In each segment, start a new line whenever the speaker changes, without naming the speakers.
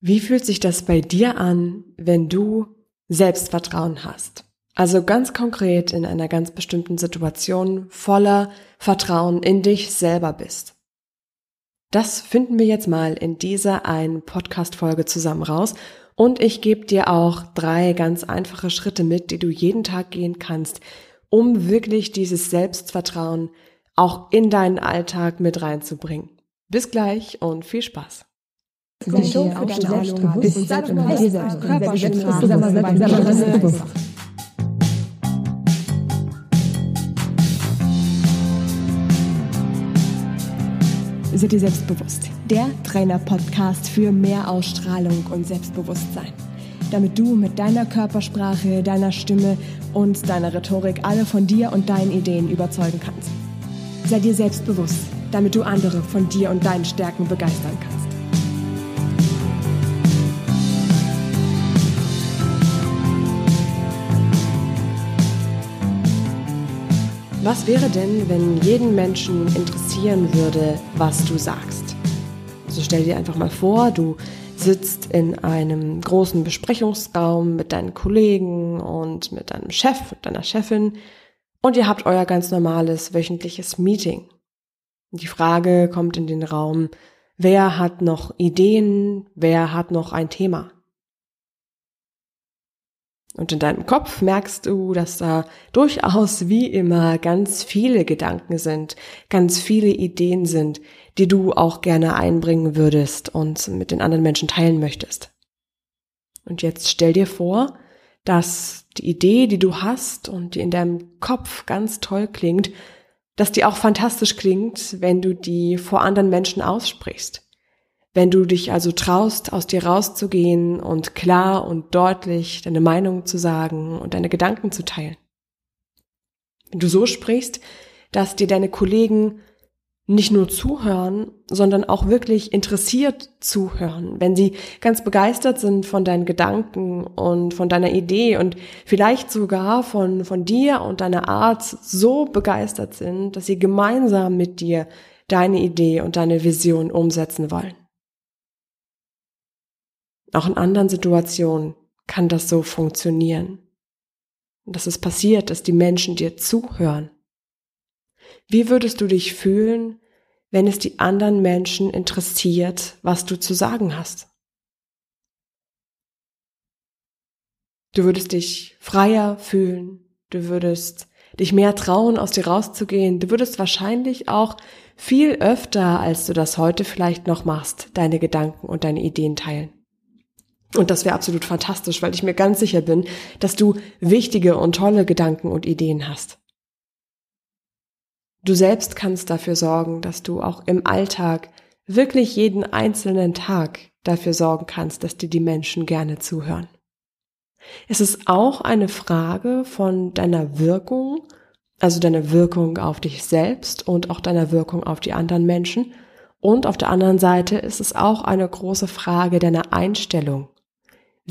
Wie fühlt sich das bei dir an, wenn du Selbstvertrauen hast? Also ganz konkret in einer ganz bestimmten Situation voller Vertrauen in dich selber bist. Das finden wir jetzt mal in dieser einen Podcast-Folge zusammen raus. Und ich gebe dir auch drei ganz einfache Schritte mit, die du jeden Tag gehen kannst, um wirklich dieses Selbstvertrauen auch in deinen Alltag mit reinzubringen. Bis gleich und viel Spaß.
Seid ihr selbstbewusst? Der Trainer-Podcast für mehr Ausstrahlung und Selbstbewusstsein. Damit du mit deiner Körpersprache, deiner Stimme und deiner Rhetorik alle von dir und deinen Ideen überzeugen kannst. Sei dir selbstbewusst, damit du andere von dir und deinen Stärken begeistern kannst.
Was wäre denn, wenn jeden Menschen interessieren würde, was du sagst? Also stell dir einfach mal vor, du sitzt in einem großen Besprechungsraum mit deinen Kollegen und mit deinem Chef, deiner Chefin und ihr habt euer ganz normales wöchentliches Meeting. Die Frage kommt in den Raum, wer hat noch Ideen, wer hat noch ein Thema? Und in deinem Kopf merkst du, dass da durchaus wie immer ganz viele Gedanken sind, ganz viele Ideen sind, die du auch gerne einbringen würdest und mit den anderen Menschen teilen möchtest. Und jetzt stell dir vor, dass die Idee, die du hast und die in deinem Kopf ganz toll klingt, dass die auch fantastisch klingt, wenn du die vor anderen Menschen aussprichst. Wenn du dich also traust, aus dir rauszugehen und klar und deutlich deine Meinung zu sagen und deine Gedanken zu teilen. Wenn du so sprichst, dass dir deine Kollegen nicht nur zuhören, sondern auch wirklich interessiert zuhören, wenn sie ganz begeistert sind von deinen Gedanken und von deiner Idee und vielleicht sogar von, von dir und deiner Art so begeistert sind, dass sie gemeinsam mit dir deine Idee und deine Vision umsetzen wollen. Auch in anderen Situationen kann das so funktionieren. Und dass es passiert, dass die Menschen dir zuhören. Wie würdest du dich fühlen, wenn es die anderen Menschen interessiert, was du zu sagen hast? Du würdest dich freier fühlen, du würdest dich mehr trauen, aus dir rauszugehen, du würdest wahrscheinlich auch viel öfter, als du das heute vielleicht noch machst, deine Gedanken und deine Ideen teilen. Und das wäre absolut fantastisch, weil ich mir ganz sicher bin, dass du wichtige und tolle Gedanken und Ideen hast. Du selbst kannst dafür sorgen, dass du auch im Alltag wirklich jeden einzelnen Tag dafür sorgen kannst, dass dir die Menschen gerne zuhören. Es ist auch eine Frage von deiner Wirkung, also deiner Wirkung auf dich selbst und auch deiner Wirkung auf die anderen Menschen. Und auf der anderen Seite ist es auch eine große Frage deiner Einstellung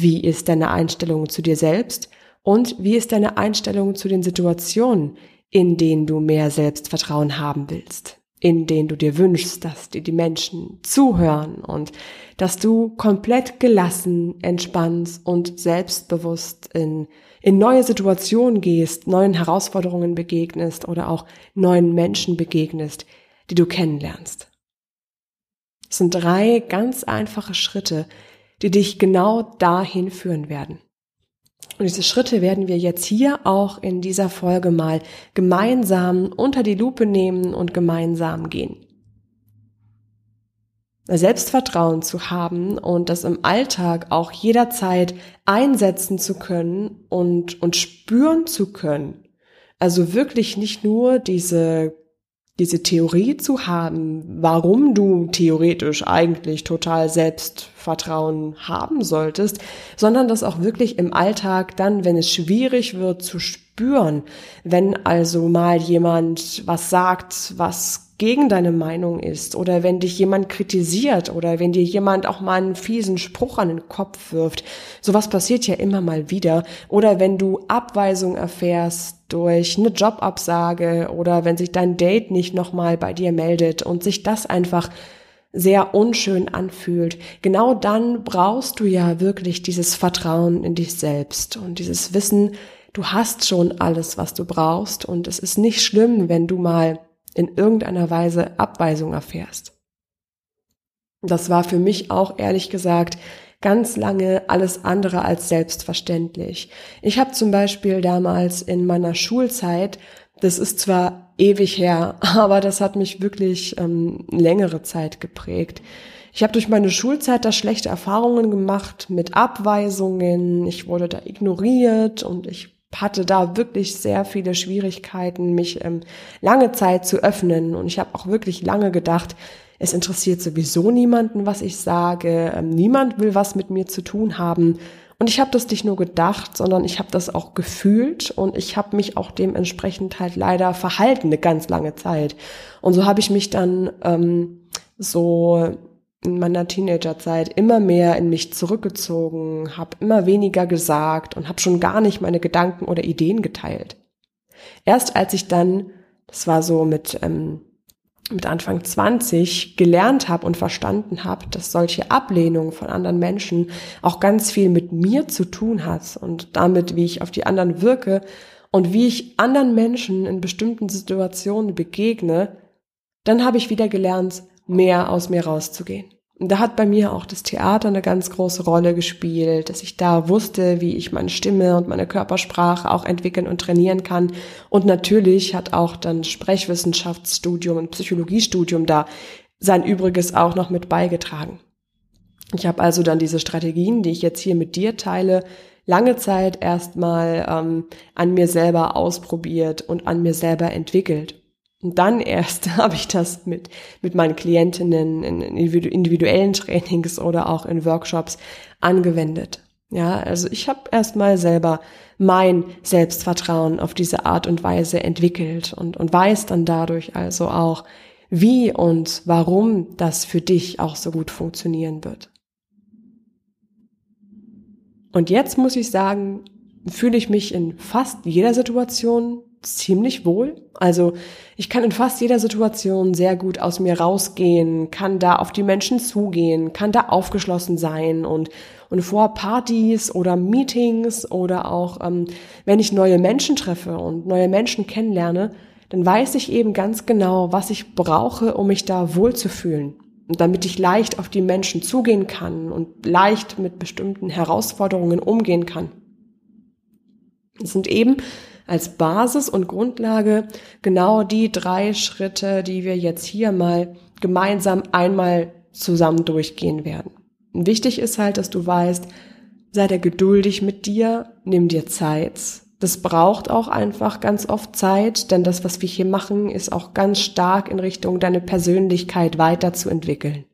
wie ist deine Einstellung zu dir selbst und wie ist deine Einstellung zu den Situationen, in denen du mehr Selbstvertrauen haben willst, in denen du dir wünschst, dass dir die Menschen zuhören und dass du komplett gelassen, entspannt und selbstbewusst in, in neue Situationen gehst, neuen Herausforderungen begegnest oder auch neuen Menschen begegnest, die du kennenlernst. Es sind drei ganz einfache Schritte, die dich genau dahin führen werden. Und diese Schritte werden wir jetzt hier auch in dieser Folge mal gemeinsam unter die Lupe nehmen und gemeinsam gehen. Selbstvertrauen zu haben und das im Alltag auch jederzeit einsetzen zu können und, und spüren zu können. Also wirklich nicht nur diese diese Theorie zu haben, warum du theoretisch eigentlich total Selbstvertrauen haben solltest, sondern das auch wirklich im Alltag dann, wenn es schwierig wird, zu spüren. Wenn also mal jemand was sagt, was gegen deine Meinung ist oder wenn dich jemand kritisiert oder wenn dir jemand auch mal einen fiesen Spruch an den Kopf wirft. Sowas passiert ja immer mal wieder. Oder wenn du Abweisung erfährst durch eine Jobabsage oder wenn sich dein Date nicht nochmal bei dir meldet und sich das einfach sehr unschön anfühlt, genau dann brauchst du ja wirklich dieses Vertrauen in dich selbst und dieses Wissen, du hast schon alles, was du brauchst und es ist nicht schlimm, wenn du mal in irgendeiner Weise Abweisung erfährst. Das war für mich auch ehrlich gesagt ganz lange alles andere als selbstverständlich. Ich habe zum Beispiel damals in meiner Schulzeit, das ist zwar ewig her, aber das hat mich wirklich ähm, längere Zeit geprägt. Ich habe durch meine Schulzeit da schlechte Erfahrungen gemacht mit Abweisungen. Ich wurde da ignoriert und ich hatte da wirklich sehr viele Schwierigkeiten, mich ähm, lange Zeit zu öffnen. Und ich habe auch wirklich lange gedacht, es interessiert sowieso niemanden, was ich sage. Ähm, niemand will was mit mir zu tun haben. Und ich habe das nicht nur gedacht, sondern ich habe das auch gefühlt und ich habe mich auch dementsprechend halt leider verhalten eine ganz lange Zeit. Und so habe ich mich dann ähm, so in meiner Teenagerzeit immer mehr in mich zurückgezogen, habe immer weniger gesagt und habe schon gar nicht meine Gedanken oder Ideen geteilt. Erst als ich dann, das war so mit ähm, mit Anfang 20 gelernt habe und verstanden habe, dass solche Ablehnung von anderen Menschen auch ganz viel mit mir zu tun hat und damit, wie ich auf die anderen wirke und wie ich anderen Menschen in bestimmten Situationen begegne, dann habe ich wieder gelernt, mehr aus mir rauszugehen. Und da hat bei mir auch das Theater eine ganz große Rolle gespielt, dass ich da wusste, wie ich meine Stimme und meine Körpersprache auch entwickeln und trainieren kann. Und natürlich hat auch dann Sprechwissenschaftsstudium und Psychologiestudium da sein Übriges auch noch mit beigetragen. Ich habe also dann diese Strategien, die ich jetzt hier mit dir teile, lange Zeit erstmal ähm, an mir selber ausprobiert und an mir selber entwickelt. Und dann erst habe ich das mit, mit meinen Klientinnen in individuellen Trainings oder auch in Workshops angewendet. Ja, also ich habe erstmal selber mein Selbstvertrauen auf diese Art und Weise entwickelt und, und weiß dann dadurch also auch, wie und warum das für dich auch so gut funktionieren wird. Und jetzt muss ich sagen, fühle ich mich in fast jeder Situation ziemlich wohl. Also ich kann in fast jeder Situation sehr gut aus mir rausgehen, kann da auf die Menschen zugehen, kann da aufgeschlossen sein und, und vor Partys oder Meetings oder auch ähm, wenn ich neue Menschen treffe und neue Menschen kennenlerne, dann weiß ich eben ganz genau, was ich brauche, um mich da wohlzufühlen. Und damit ich leicht auf die Menschen zugehen kann und leicht mit bestimmten Herausforderungen umgehen kann. Es sind eben als Basis und Grundlage genau die drei Schritte, die wir jetzt hier mal gemeinsam einmal zusammen durchgehen werden. Und wichtig ist halt, dass du weißt, sei da geduldig mit dir, nimm dir Zeit. Das braucht auch einfach ganz oft Zeit, denn das, was wir hier machen, ist auch ganz stark in Richtung deine Persönlichkeit weiterzuentwickeln,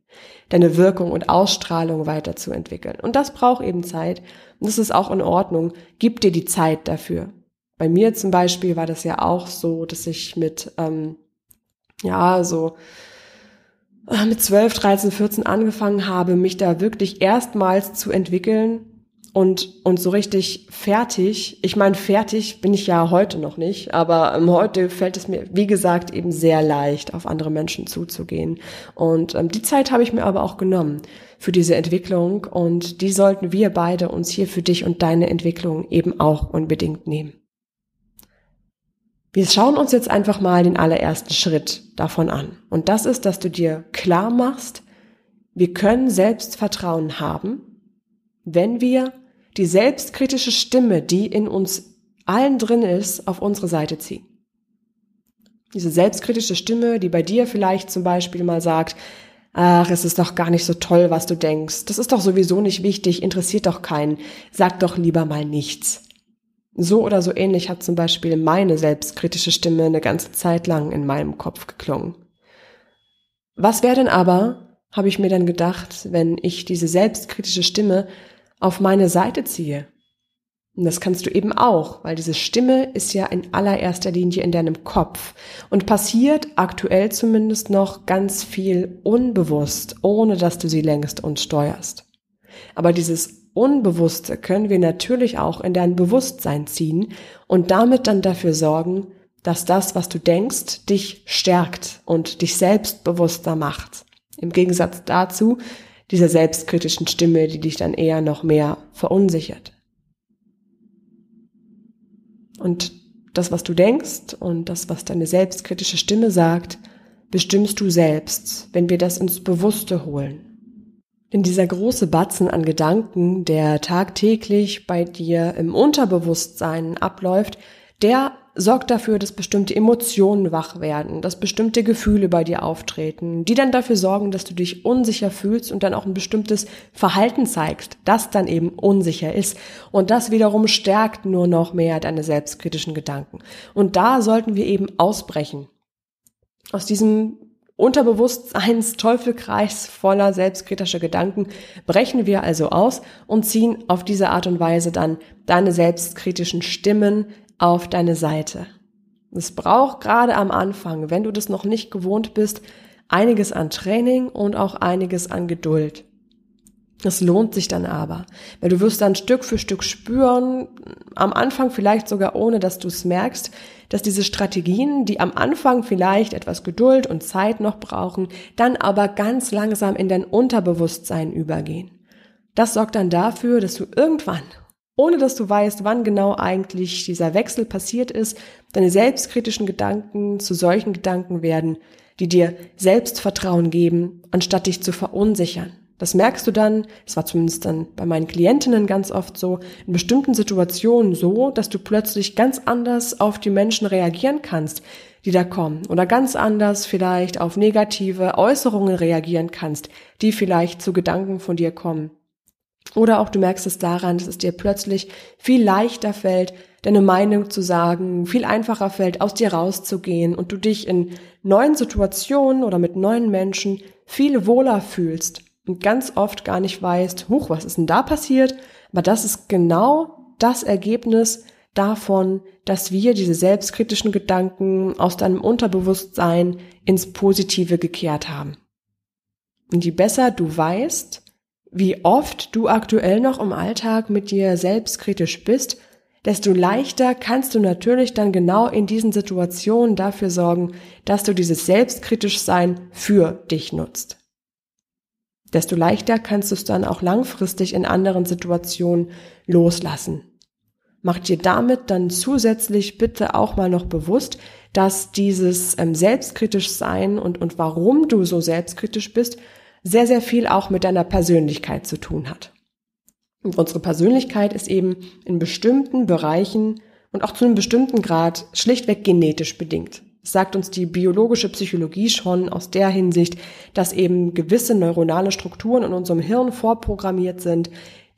deine Wirkung und Ausstrahlung weiterzuentwickeln. Und das braucht eben Zeit. Und das ist auch in Ordnung. Gib dir die Zeit dafür. Bei mir zum Beispiel war das ja auch so, dass ich mit, ähm, ja, so äh, mit 12, 13, 14 angefangen habe, mich da wirklich erstmals zu entwickeln und, und so richtig fertig. Ich meine, fertig bin ich ja heute noch nicht, aber ähm, heute fällt es mir, wie gesagt, eben sehr leicht, auf andere Menschen zuzugehen. Und ähm, die Zeit habe ich mir aber auch genommen für diese Entwicklung und die sollten wir beide uns hier für dich und deine Entwicklung eben auch unbedingt nehmen. Wir schauen uns jetzt einfach mal den allerersten Schritt davon an. Und das ist, dass du dir klar machst, wir können Selbstvertrauen haben, wenn wir die selbstkritische Stimme, die in uns allen drin ist, auf unsere Seite ziehen. Diese selbstkritische Stimme, die bei dir vielleicht zum Beispiel mal sagt, ach, es ist doch gar nicht so toll, was du denkst, das ist doch sowieso nicht wichtig, interessiert doch keinen, sag doch lieber mal nichts. So oder so ähnlich hat zum Beispiel meine selbstkritische Stimme eine ganze Zeit lang in meinem Kopf geklungen. Was wäre denn aber, habe ich mir dann gedacht, wenn ich diese selbstkritische Stimme auf meine Seite ziehe? Und das kannst du eben auch, weil diese Stimme ist ja in allererster Linie in deinem Kopf und passiert aktuell zumindest noch ganz viel unbewusst, ohne dass du sie längst und steuerst. Aber dieses Unbewusste können wir natürlich auch in dein Bewusstsein ziehen und damit dann dafür sorgen, dass das, was du denkst, dich stärkt und dich selbstbewusster macht. Im Gegensatz dazu dieser selbstkritischen Stimme, die dich dann eher noch mehr verunsichert. Und das, was du denkst und das, was deine selbstkritische Stimme sagt, bestimmst du selbst, wenn wir das ins Bewusste holen. Denn dieser große Batzen an Gedanken, der tagtäglich bei dir im Unterbewusstsein abläuft, der sorgt dafür, dass bestimmte Emotionen wach werden, dass bestimmte Gefühle bei dir auftreten, die dann dafür sorgen, dass du dich unsicher fühlst und dann auch ein bestimmtes Verhalten zeigst, das dann eben unsicher ist. Und das wiederum stärkt nur noch mehr deine selbstkritischen Gedanken. Und da sollten wir eben ausbrechen. Aus diesem Unterbewusstseinsteufelkreis voller selbstkritischer Gedanken brechen wir also aus und ziehen auf diese Art und Weise dann deine selbstkritischen Stimmen auf deine Seite. Es braucht gerade am Anfang, wenn du das noch nicht gewohnt bist, einiges an Training und auch einiges an Geduld. Es lohnt sich dann aber, weil du wirst dann Stück für Stück spüren, am Anfang vielleicht sogar ohne, dass du es merkst, dass diese Strategien, die am Anfang vielleicht etwas Geduld und Zeit noch brauchen, dann aber ganz langsam in dein Unterbewusstsein übergehen. Das sorgt dann dafür, dass du irgendwann ohne dass du weißt, wann genau eigentlich dieser Wechsel passiert ist, deine selbstkritischen Gedanken zu solchen Gedanken werden, die dir Selbstvertrauen geben, anstatt dich zu verunsichern. Das merkst du dann, es war zumindest dann bei meinen Klientinnen ganz oft so, in bestimmten Situationen so, dass du plötzlich ganz anders auf die Menschen reagieren kannst, die da kommen, oder ganz anders vielleicht auf negative Äußerungen reagieren kannst, die vielleicht zu Gedanken von dir kommen. Oder auch du merkst es daran, dass es dir plötzlich viel leichter fällt, deine Meinung zu sagen, viel einfacher fällt, aus dir rauszugehen und du dich in neuen Situationen oder mit neuen Menschen viel wohler fühlst ganz oft gar nicht weißt, huch, was ist denn da passiert? Aber das ist genau das Ergebnis davon, dass wir diese selbstkritischen Gedanken aus deinem Unterbewusstsein ins Positive gekehrt haben. Und je besser du weißt, wie oft du aktuell noch im Alltag mit dir selbstkritisch bist, desto leichter kannst du natürlich dann genau in diesen Situationen dafür sorgen, dass du dieses selbstkritisch Sein für dich nutzt. Desto leichter kannst du es dann auch langfristig in anderen Situationen loslassen. Mach dir damit dann zusätzlich bitte auch mal noch bewusst, dass dieses ähm, selbstkritisch Sein und, und warum du so selbstkritisch bist, sehr, sehr viel auch mit deiner Persönlichkeit zu tun hat. Und unsere Persönlichkeit ist eben in bestimmten Bereichen und auch zu einem bestimmten Grad schlichtweg genetisch bedingt. Sagt uns die biologische Psychologie schon aus der Hinsicht, dass eben gewisse neuronale Strukturen in unserem Hirn vorprogrammiert sind,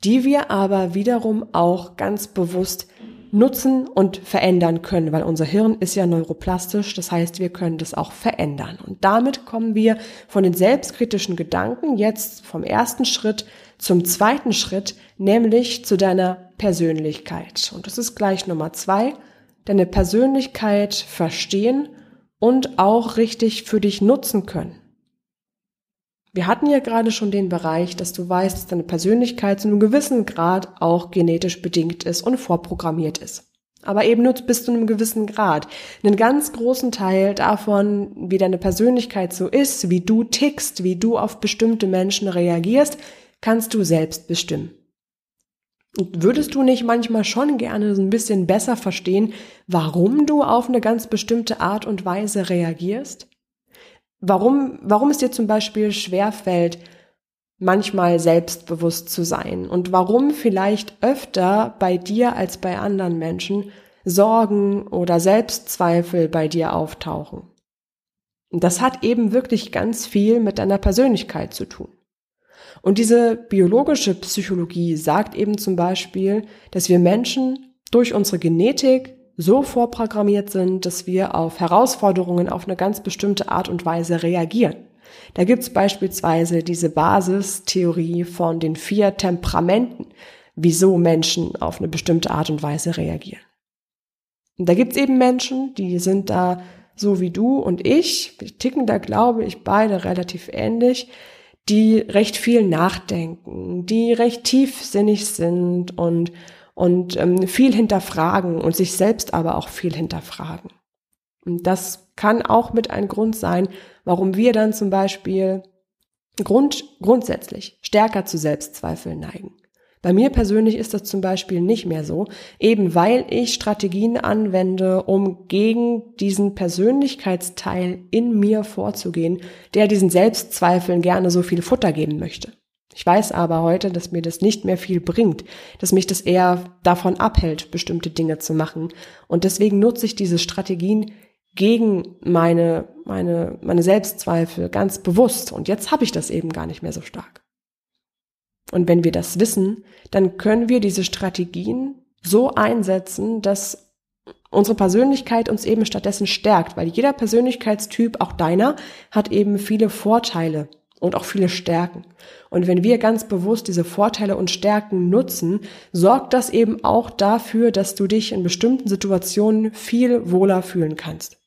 die wir aber wiederum auch ganz bewusst nutzen und verändern können, weil unser Hirn ist ja neuroplastisch, das heißt, wir können das auch verändern. Und damit kommen wir von den selbstkritischen Gedanken jetzt vom ersten Schritt zum zweiten Schritt, nämlich zu deiner Persönlichkeit. Und das ist gleich Nummer zwei, deine Persönlichkeit verstehen und auch richtig für dich nutzen können. Wir hatten ja gerade schon den Bereich, dass du weißt, dass deine Persönlichkeit zu einem gewissen Grad auch genetisch bedingt ist und vorprogrammiert ist. Aber eben nur bis zu einem gewissen Grad. Einen ganz großen Teil davon, wie deine Persönlichkeit so ist, wie du tickst, wie du auf bestimmte Menschen reagierst, kannst du selbst bestimmen. Und würdest du nicht manchmal schon gerne so ein bisschen besser verstehen, warum du auf eine ganz bestimmte Art und Weise reagierst? warum, warum es dir zum Beispiel schwerfällt, manchmal selbstbewusst zu sein und warum vielleicht öfter bei dir als bei anderen Menschen Sorgen oder Selbstzweifel bei dir auftauchen. Und das hat eben wirklich ganz viel mit deiner Persönlichkeit zu tun. Und diese biologische Psychologie sagt eben zum Beispiel, dass wir Menschen durch unsere Genetik so vorprogrammiert sind, dass wir auf Herausforderungen auf eine ganz bestimmte Art und Weise reagieren. Da gibt's beispielsweise diese Basistheorie von den vier Temperamenten, wieso Menschen auf eine bestimmte Art und Weise reagieren. Und da gibt's eben Menschen, die sind da so wie du und ich, wir ticken da, glaube ich, beide relativ ähnlich, die recht viel nachdenken, die recht tiefsinnig sind und und ähm, viel hinterfragen und sich selbst aber auch viel hinterfragen. Und das kann auch mit ein Grund sein, warum wir dann zum Beispiel Grund, grundsätzlich stärker zu Selbstzweifeln neigen. Bei mir persönlich ist das zum Beispiel nicht mehr so, eben weil ich Strategien anwende, um gegen diesen Persönlichkeitsteil in mir vorzugehen, der diesen Selbstzweifeln gerne so viel Futter geben möchte. Ich weiß aber heute, dass mir das nicht mehr viel bringt, dass mich das eher davon abhält, bestimmte Dinge zu machen. Und deswegen nutze ich diese Strategien gegen meine, meine, meine Selbstzweifel ganz bewusst. Und jetzt habe ich das eben gar nicht mehr so stark. Und wenn wir das wissen, dann können wir diese Strategien so einsetzen, dass unsere Persönlichkeit uns eben stattdessen stärkt, weil jeder Persönlichkeitstyp, auch deiner, hat eben viele Vorteile und auch viele Stärken. Und wenn wir ganz bewusst diese Vorteile und Stärken nutzen, sorgt das eben auch dafür, dass du dich in bestimmten Situationen viel wohler fühlen kannst.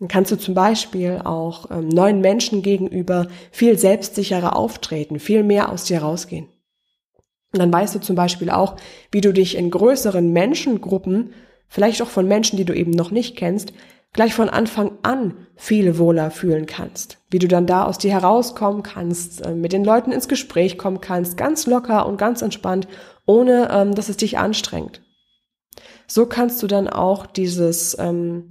Dann kannst du zum Beispiel auch ähm, neuen Menschen gegenüber viel selbstsicherer auftreten, viel mehr aus dir rausgehen. Und dann weißt du zum Beispiel auch, wie du dich in größeren Menschengruppen, vielleicht auch von Menschen, die du eben noch nicht kennst, gleich von Anfang an viel wohler fühlen kannst. Wie du dann da aus dir herauskommen kannst, äh, mit den Leuten ins Gespräch kommen kannst, ganz locker und ganz entspannt, ohne ähm, dass es dich anstrengt. So kannst du dann auch dieses ähm,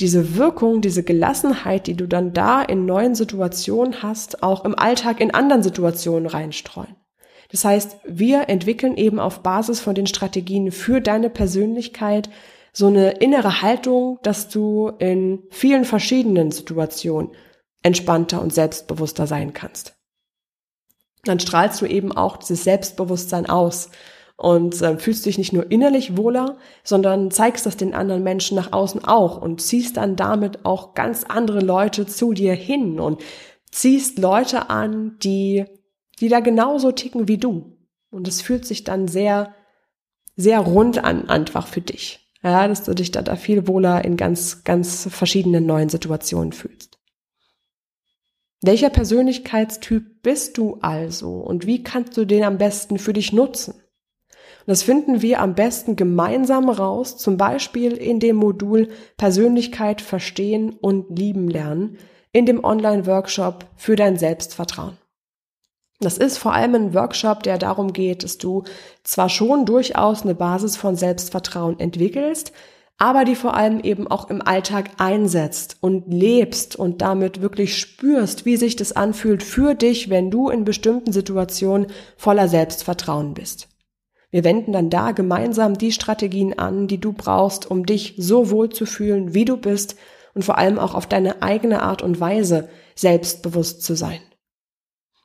diese Wirkung, diese Gelassenheit, die du dann da in neuen Situationen hast, auch im Alltag in anderen Situationen reinstreuen. Das heißt, wir entwickeln eben auf Basis von den Strategien für deine Persönlichkeit so eine innere Haltung, dass du in vielen verschiedenen Situationen entspannter und selbstbewusster sein kannst. Dann strahlst du eben auch dieses Selbstbewusstsein aus und äh, fühlst dich nicht nur innerlich wohler, sondern zeigst das den anderen Menschen nach außen auch und ziehst dann damit auch ganz andere Leute zu dir hin und ziehst Leute an, die, die da genauso ticken wie du. Und es fühlt sich dann sehr, sehr rund an, einfach für dich. Ja, dass du dich da, da viel wohler in ganz, ganz verschiedenen neuen Situationen fühlst. Welcher Persönlichkeitstyp bist du also und wie kannst du den am besten für dich nutzen? Das finden wir am besten gemeinsam raus, zum Beispiel in dem Modul Persönlichkeit verstehen und lieben lernen, in dem Online-Workshop für dein Selbstvertrauen. Das ist vor allem ein Workshop, der darum geht, dass du zwar schon durchaus eine Basis von Selbstvertrauen entwickelst, aber die vor allem eben auch im Alltag einsetzt und lebst und damit wirklich spürst, wie sich das anfühlt für dich, wenn du in bestimmten Situationen voller Selbstvertrauen bist. Wir wenden dann da gemeinsam die Strategien an, die du brauchst, um dich so wohl zu fühlen, wie du bist und vor allem auch auf deine eigene Art und Weise selbstbewusst zu sein.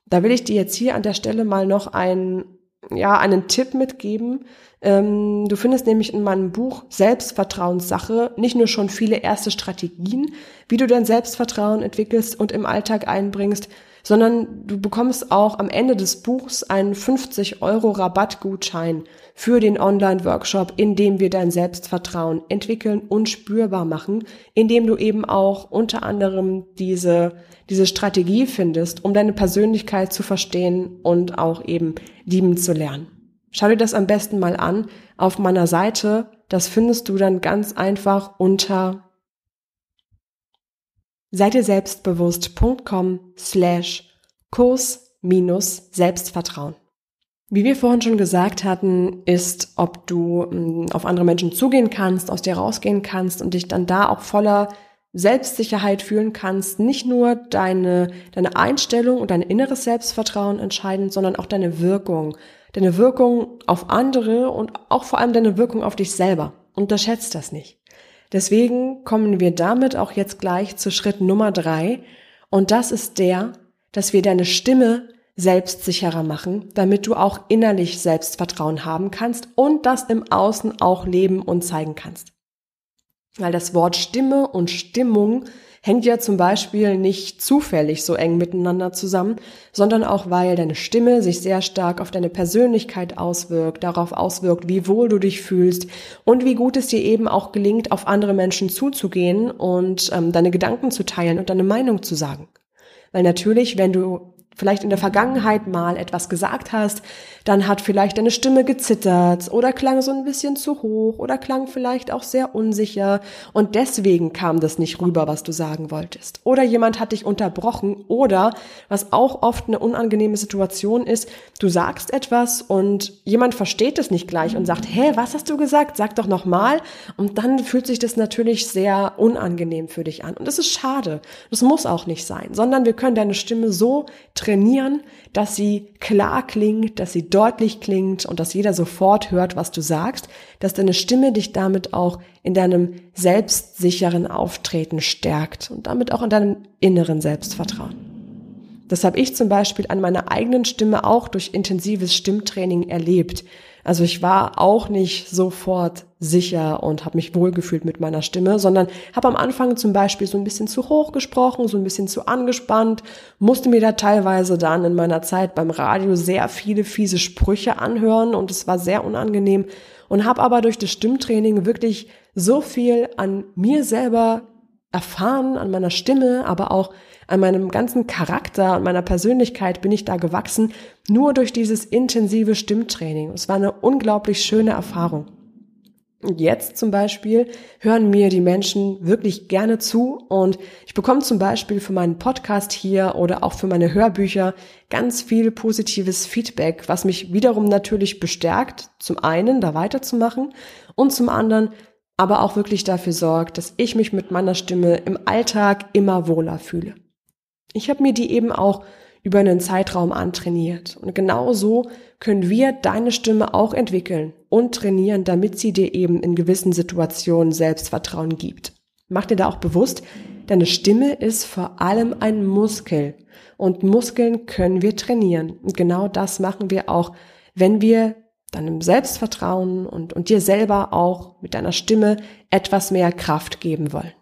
Da will ich dir jetzt hier an der Stelle mal noch einen, ja, einen Tipp mitgeben. Ähm, du findest nämlich in meinem Buch Selbstvertrauenssache nicht nur schon viele erste Strategien, wie du dein Selbstvertrauen entwickelst und im Alltag einbringst, sondern du bekommst auch am Ende des Buchs einen 50 Euro Rabattgutschein für den Online-Workshop, in dem wir dein Selbstvertrauen entwickeln und spürbar machen, in dem du eben auch unter anderem diese, diese Strategie findest, um deine Persönlichkeit zu verstehen und auch eben lieben zu lernen. Schau dir das am besten mal an auf meiner Seite. Das findest du dann ganz einfach unter Seid ihr selbstbewusst.com slash Kurs minus Selbstvertrauen. Wie wir vorhin schon gesagt hatten, ist, ob du mm, auf andere Menschen zugehen kannst, aus dir rausgehen kannst und dich dann da auch voller Selbstsicherheit fühlen kannst, nicht nur deine, deine Einstellung und dein inneres Selbstvertrauen entscheidend, sondern auch deine Wirkung. Deine Wirkung auf andere und auch vor allem deine Wirkung auf dich selber. Unterschätzt das nicht. Deswegen kommen wir damit auch jetzt gleich zu Schritt Nummer drei. Und das ist der, dass wir deine Stimme selbstsicherer machen, damit du auch innerlich Selbstvertrauen haben kannst und das im Außen auch leben und zeigen kannst. Weil das Wort Stimme und Stimmung hängt ja zum Beispiel nicht zufällig so eng miteinander zusammen, sondern auch weil deine Stimme sich sehr stark auf deine Persönlichkeit auswirkt, darauf auswirkt, wie wohl du dich fühlst und wie gut es dir eben auch gelingt, auf andere Menschen zuzugehen und ähm, deine Gedanken zu teilen und deine Meinung zu sagen. Weil natürlich, wenn du vielleicht in der Vergangenheit mal etwas gesagt hast, dann hat vielleicht deine Stimme gezittert oder klang so ein bisschen zu hoch oder klang vielleicht auch sehr unsicher und deswegen kam das nicht rüber, was du sagen wolltest. Oder jemand hat dich unterbrochen oder, was auch oft eine unangenehme Situation ist, du sagst etwas und jemand versteht es nicht gleich und sagt, hä, was hast du gesagt? Sag doch nochmal. Und dann fühlt sich das natürlich sehr unangenehm für dich an. Und das ist schade. Das muss auch nicht sein, sondern wir können deine Stimme so trainieren, dass sie klar klingt, dass sie deutlich klingt und dass jeder sofort hört, was du sagst, dass deine Stimme dich damit auch in deinem selbstsicheren Auftreten stärkt und damit auch in deinem inneren Selbstvertrauen. Das habe ich zum Beispiel an meiner eigenen Stimme auch durch intensives Stimmtraining erlebt. Also ich war auch nicht sofort sicher und habe mich wohlgefühlt mit meiner Stimme, sondern habe am Anfang zum Beispiel so ein bisschen zu hoch gesprochen, so ein bisschen zu angespannt, musste mir da teilweise dann in meiner Zeit beim Radio sehr viele fiese Sprüche anhören und es war sehr unangenehm und habe aber durch das Stimmtraining wirklich so viel an mir selber erfahren, an meiner Stimme, aber auch an meinem ganzen Charakter und meiner Persönlichkeit bin ich da gewachsen, nur durch dieses intensive Stimmtraining. Es war eine unglaublich schöne Erfahrung. Und jetzt zum Beispiel hören mir die Menschen wirklich gerne zu und ich bekomme zum Beispiel für meinen Podcast hier oder auch für meine Hörbücher ganz viel positives Feedback, was mich wiederum natürlich bestärkt, zum einen da weiterzumachen und zum anderen aber auch wirklich dafür sorgt, dass ich mich mit meiner Stimme im Alltag immer wohler fühle. Ich habe mir die eben auch über einen Zeitraum antrainiert. Und genau so können wir deine Stimme auch entwickeln und trainieren, damit sie dir eben in gewissen Situationen Selbstvertrauen gibt. Mach dir da auch bewusst, deine Stimme ist vor allem ein Muskel. Und Muskeln können wir trainieren. Und genau das machen wir auch, wenn wir deinem Selbstvertrauen und, und dir selber auch mit deiner Stimme etwas mehr Kraft geben wollen.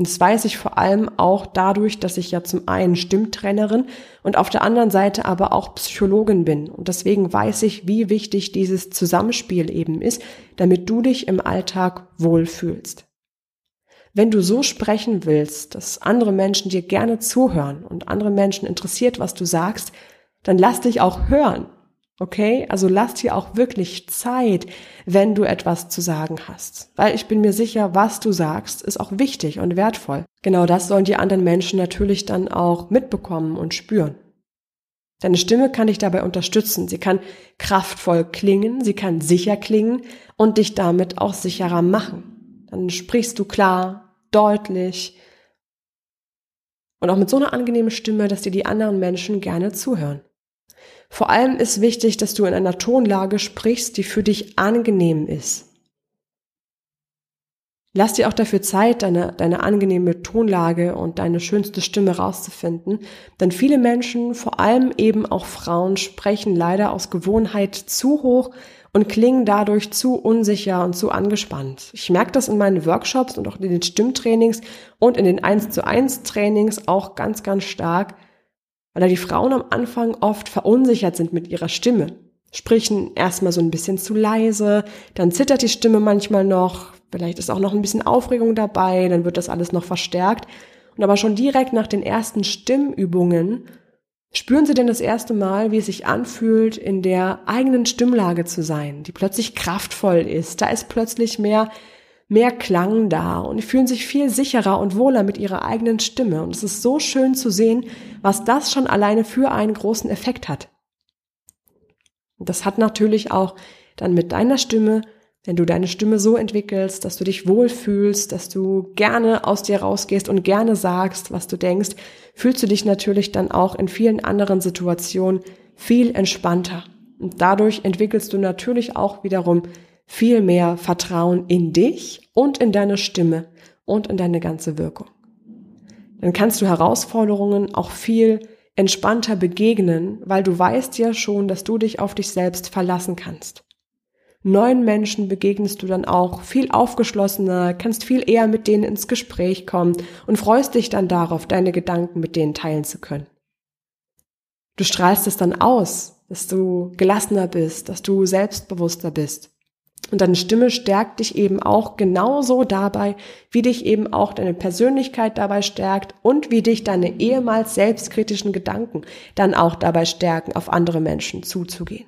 Und das weiß ich vor allem auch dadurch, dass ich ja zum einen Stimmtrainerin und auf der anderen Seite aber auch Psychologin bin. Und deswegen weiß ich, wie wichtig dieses Zusammenspiel eben ist, damit du dich im Alltag wohlfühlst. Wenn du so sprechen willst, dass andere Menschen dir gerne zuhören und andere Menschen interessiert, was du sagst, dann lass dich auch hören. Okay, also lass dir auch wirklich Zeit, wenn du etwas zu sagen hast. Weil ich bin mir sicher, was du sagst, ist auch wichtig und wertvoll. Genau das sollen die anderen Menschen natürlich dann auch mitbekommen und spüren. Deine Stimme kann dich dabei unterstützen. Sie kann kraftvoll klingen, sie kann sicher klingen und dich damit auch sicherer machen. Dann sprichst du klar, deutlich und auch mit so einer angenehmen Stimme, dass dir die anderen Menschen gerne zuhören. Vor allem ist wichtig, dass du in einer Tonlage sprichst, die für dich angenehm ist. Lass dir auch dafür Zeit, deine, deine angenehme Tonlage und deine schönste Stimme rauszufinden, denn viele Menschen, vor allem eben auch Frauen, sprechen leider aus Gewohnheit zu hoch und klingen dadurch zu unsicher und zu angespannt. Ich merke das in meinen Workshops und auch in den Stimmtrainings und in den 1 zu 1 Trainings auch ganz, ganz stark, weil da die Frauen am Anfang oft verunsichert sind mit ihrer Stimme. Sprechen erstmal so ein bisschen zu leise, dann zittert die Stimme manchmal noch, vielleicht ist auch noch ein bisschen Aufregung dabei, dann wird das alles noch verstärkt. Und aber schon direkt nach den ersten Stimmübungen spüren sie denn das erste Mal, wie es sich anfühlt, in der eigenen Stimmlage zu sein, die plötzlich kraftvoll ist. Da ist plötzlich mehr mehr Klang da und fühlen sich viel sicherer und wohler mit ihrer eigenen Stimme. Und es ist so schön zu sehen, was das schon alleine für einen großen Effekt hat. Und das hat natürlich auch dann mit deiner Stimme, wenn du deine Stimme so entwickelst, dass du dich wohlfühlst, dass du gerne aus dir rausgehst und gerne sagst, was du denkst, fühlst du dich natürlich dann auch in vielen anderen Situationen viel entspannter. Und dadurch entwickelst du natürlich auch wiederum viel mehr Vertrauen in dich und in deine Stimme und in deine ganze Wirkung. Dann kannst du Herausforderungen auch viel entspannter begegnen, weil du weißt ja schon, dass du dich auf dich selbst verlassen kannst. Neuen Menschen begegnest du dann auch viel aufgeschlossener, kannst viel eher mit denen ins Gespräch kommen und freust dich dann darauf, deine Gedanken mit denen teilen zu können. Du strahlst es dann aus, dass du gelassener bist, dass du selbstbewusster bist Und deine Stimme stärkt dich eben auch genauso dabei, wie dich eben auch deine Persönlichkeit dabei stärkt und wie dich deine ehemals selbstkritischen Gedanken dann auch dabei stärken, auf andere Menschen zuzugehen.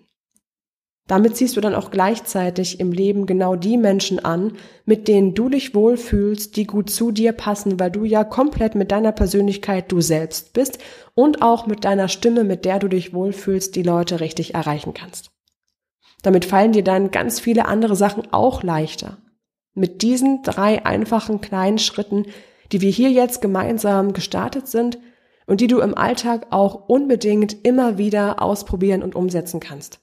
Damit ziehst du dann auch gleichzeitig im Leben genau die Menschen an, mit denen du dich wohlfühlst, die gut zu dir passen, weil du ja komplett mit deiner Persönlichkeit du selbst bist und auch mit deiner Stimme, mit der du dich wohlfühlst, die Leute richtig erreichen kannst. Damit fallen dir dann ganz viele andere Sachen auch leichter. Mit diesen drei einfachen kleinen Schritten, die wir hier jetzt gemeinsam gestartet sind und die du im Alltag auch unbedingt immer wieder ausprobieren und umsetzen kannst.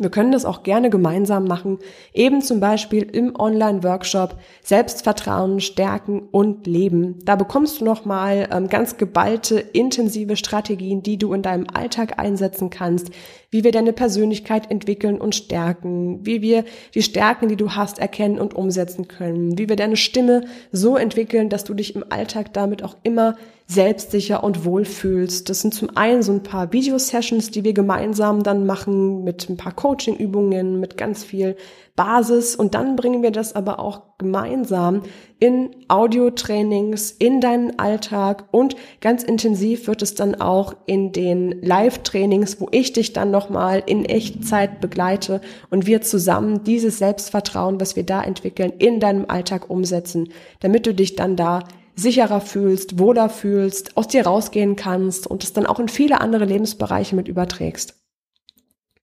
Wir können das auch gerne gemeinsam machen, eben zum Beispiel im Online-Workshop Selbstvertrauen, Stärken und Leben. Da bekommst du nochmal ähm, ganz geballte, intensive Strategien, die du in deinem Alltag einsetzen kannst, wie wir deine Persönlichkeit entwickeln und stärken, wie wir die Stärken, die du hast, erkennen und umsetzen können, wie wir deine Stimme so entwickeln, dass du dich im Alltag damit auch immer selbstsicher und wohl fühlst. Das sind zum einen so ein paar Video-Sessions, die wir gemeinsam dann machen mit ein paar Coaching-Übungen, mit ganz viel Basis und dann bringen wir das aber auch gemeinsam in Audio-Trainings, in deinen Alltag und ganz intensiv wird es dann auch in den Live-Trainings, wo ich dich dann nochmal in Echtzeit begleite und wir zusammen dieses Selbstvertrauen, was wir da entwickeln, in deinem Alltag umsetzen, damit du dich dann da sicherer fühlst, wohler fühlst, aus dir rausgehen kannst und es dann auch in viele andere Lebensbereiche mit überträgst.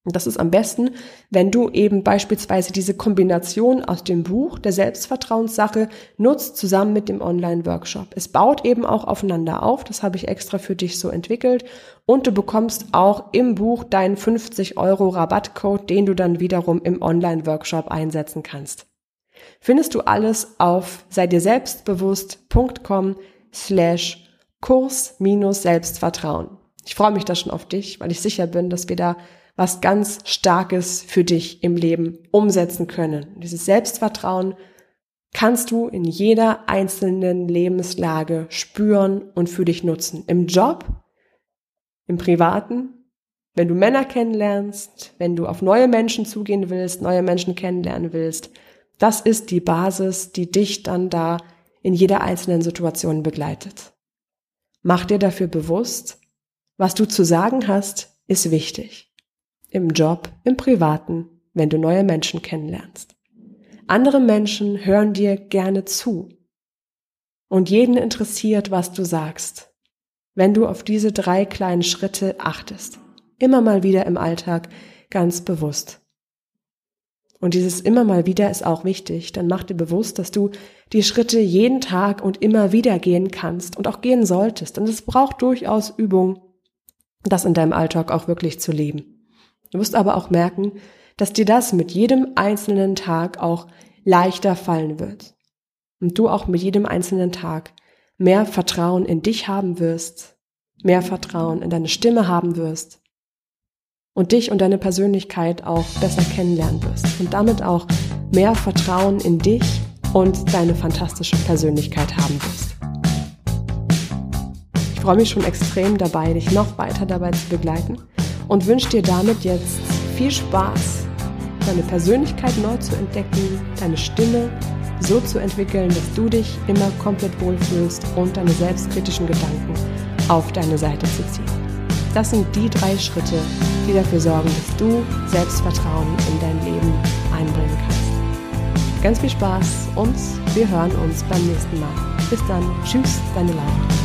Und das ist am besten, wenn du eben beispielsweise diese Kombination aus dem Buch der Selbstvertrauenssache nutzt zusammen mit dem Online-Workshop. Es baut eben auch aufeinander auf, das habe ich extra für dich so entwickelt. Und du bekommst auch im Buch deinen 50 Euro Rabattcode, den du dann wiederum im Online-Workshop einsetzen kannst findest du alles auf sei dir selbstbewusst.com slash Kurs minus Selbstvertrauen. Ich freue mich da schon auf dich, weil ich sicher bin, dass wir da was ganz Starkes für dich im Leben umsetzen können. Dieses Selbstvertrauen kannst du in jeder einzelnen Lebenslage spüren und für dich nutzen. Im Job, im Privaten, wenn du Männer kennenlernst, wenn du auf neue Menschen zugehen willst, neue Menschen kennenlernen willst, das ist die Basis, die dich dann da in jeder einzelnen Situation begleitet. Mach dir dafür bewusst, was du zu sagen hast, ist wichtig. Im Job, im Privaten, wenn du neue Menschen kennenlernst. Andere Menschen hören dir gerne zu. Und jeden interessiert, was du sagst, wenn du auf diese drei kleinen Schritte achtest. Immer mal wieder im Alltag ganz bewusst. Und dieses immer mal wieder ist auch wichtig. Dann mach dir bewusst, dass du die Schritte jeden Tag und immer wieder gehen kannst und auch gehen solltest. Und es braucht durchaus Übung, das in deinem Alltag auch wirklich zu leben. Du wirst aber auch merken, dass dir das mit jedem einzelnen Tag auch leichter fallen wird. Und du auch mit jedem einzelnen Tag mehr Vertrauen in dich haben wirst, mehr Vertrauen in deine Stimme haben wirst und dich und deine Persönlichkeit auch besser kennenlernen wirst und damit auch mehr Vertrauen in dich und deine fantastische Persönlichkeit haben wirst. Ich freue mich schon extrem dabei, dich noch weiter dabei zu begleiten und wünsche dir damit jetzt viel Spaß, deine Persönlichkeit neu zu entdecken, deine Stimme so zu entwickeln, dass du dich immer komplett wohlfühlst und deine selbstkritischen Gedanken auf deine Seite zu ziehen. Das sind die drei Schritte, die dafür sorgen, dass du Selbstvertrauen in dein Leben einbringen kannst. Ganz viel Spaß und wir hören uns beim nächsten Mal. Bis dann. Tschüss, deine Laura.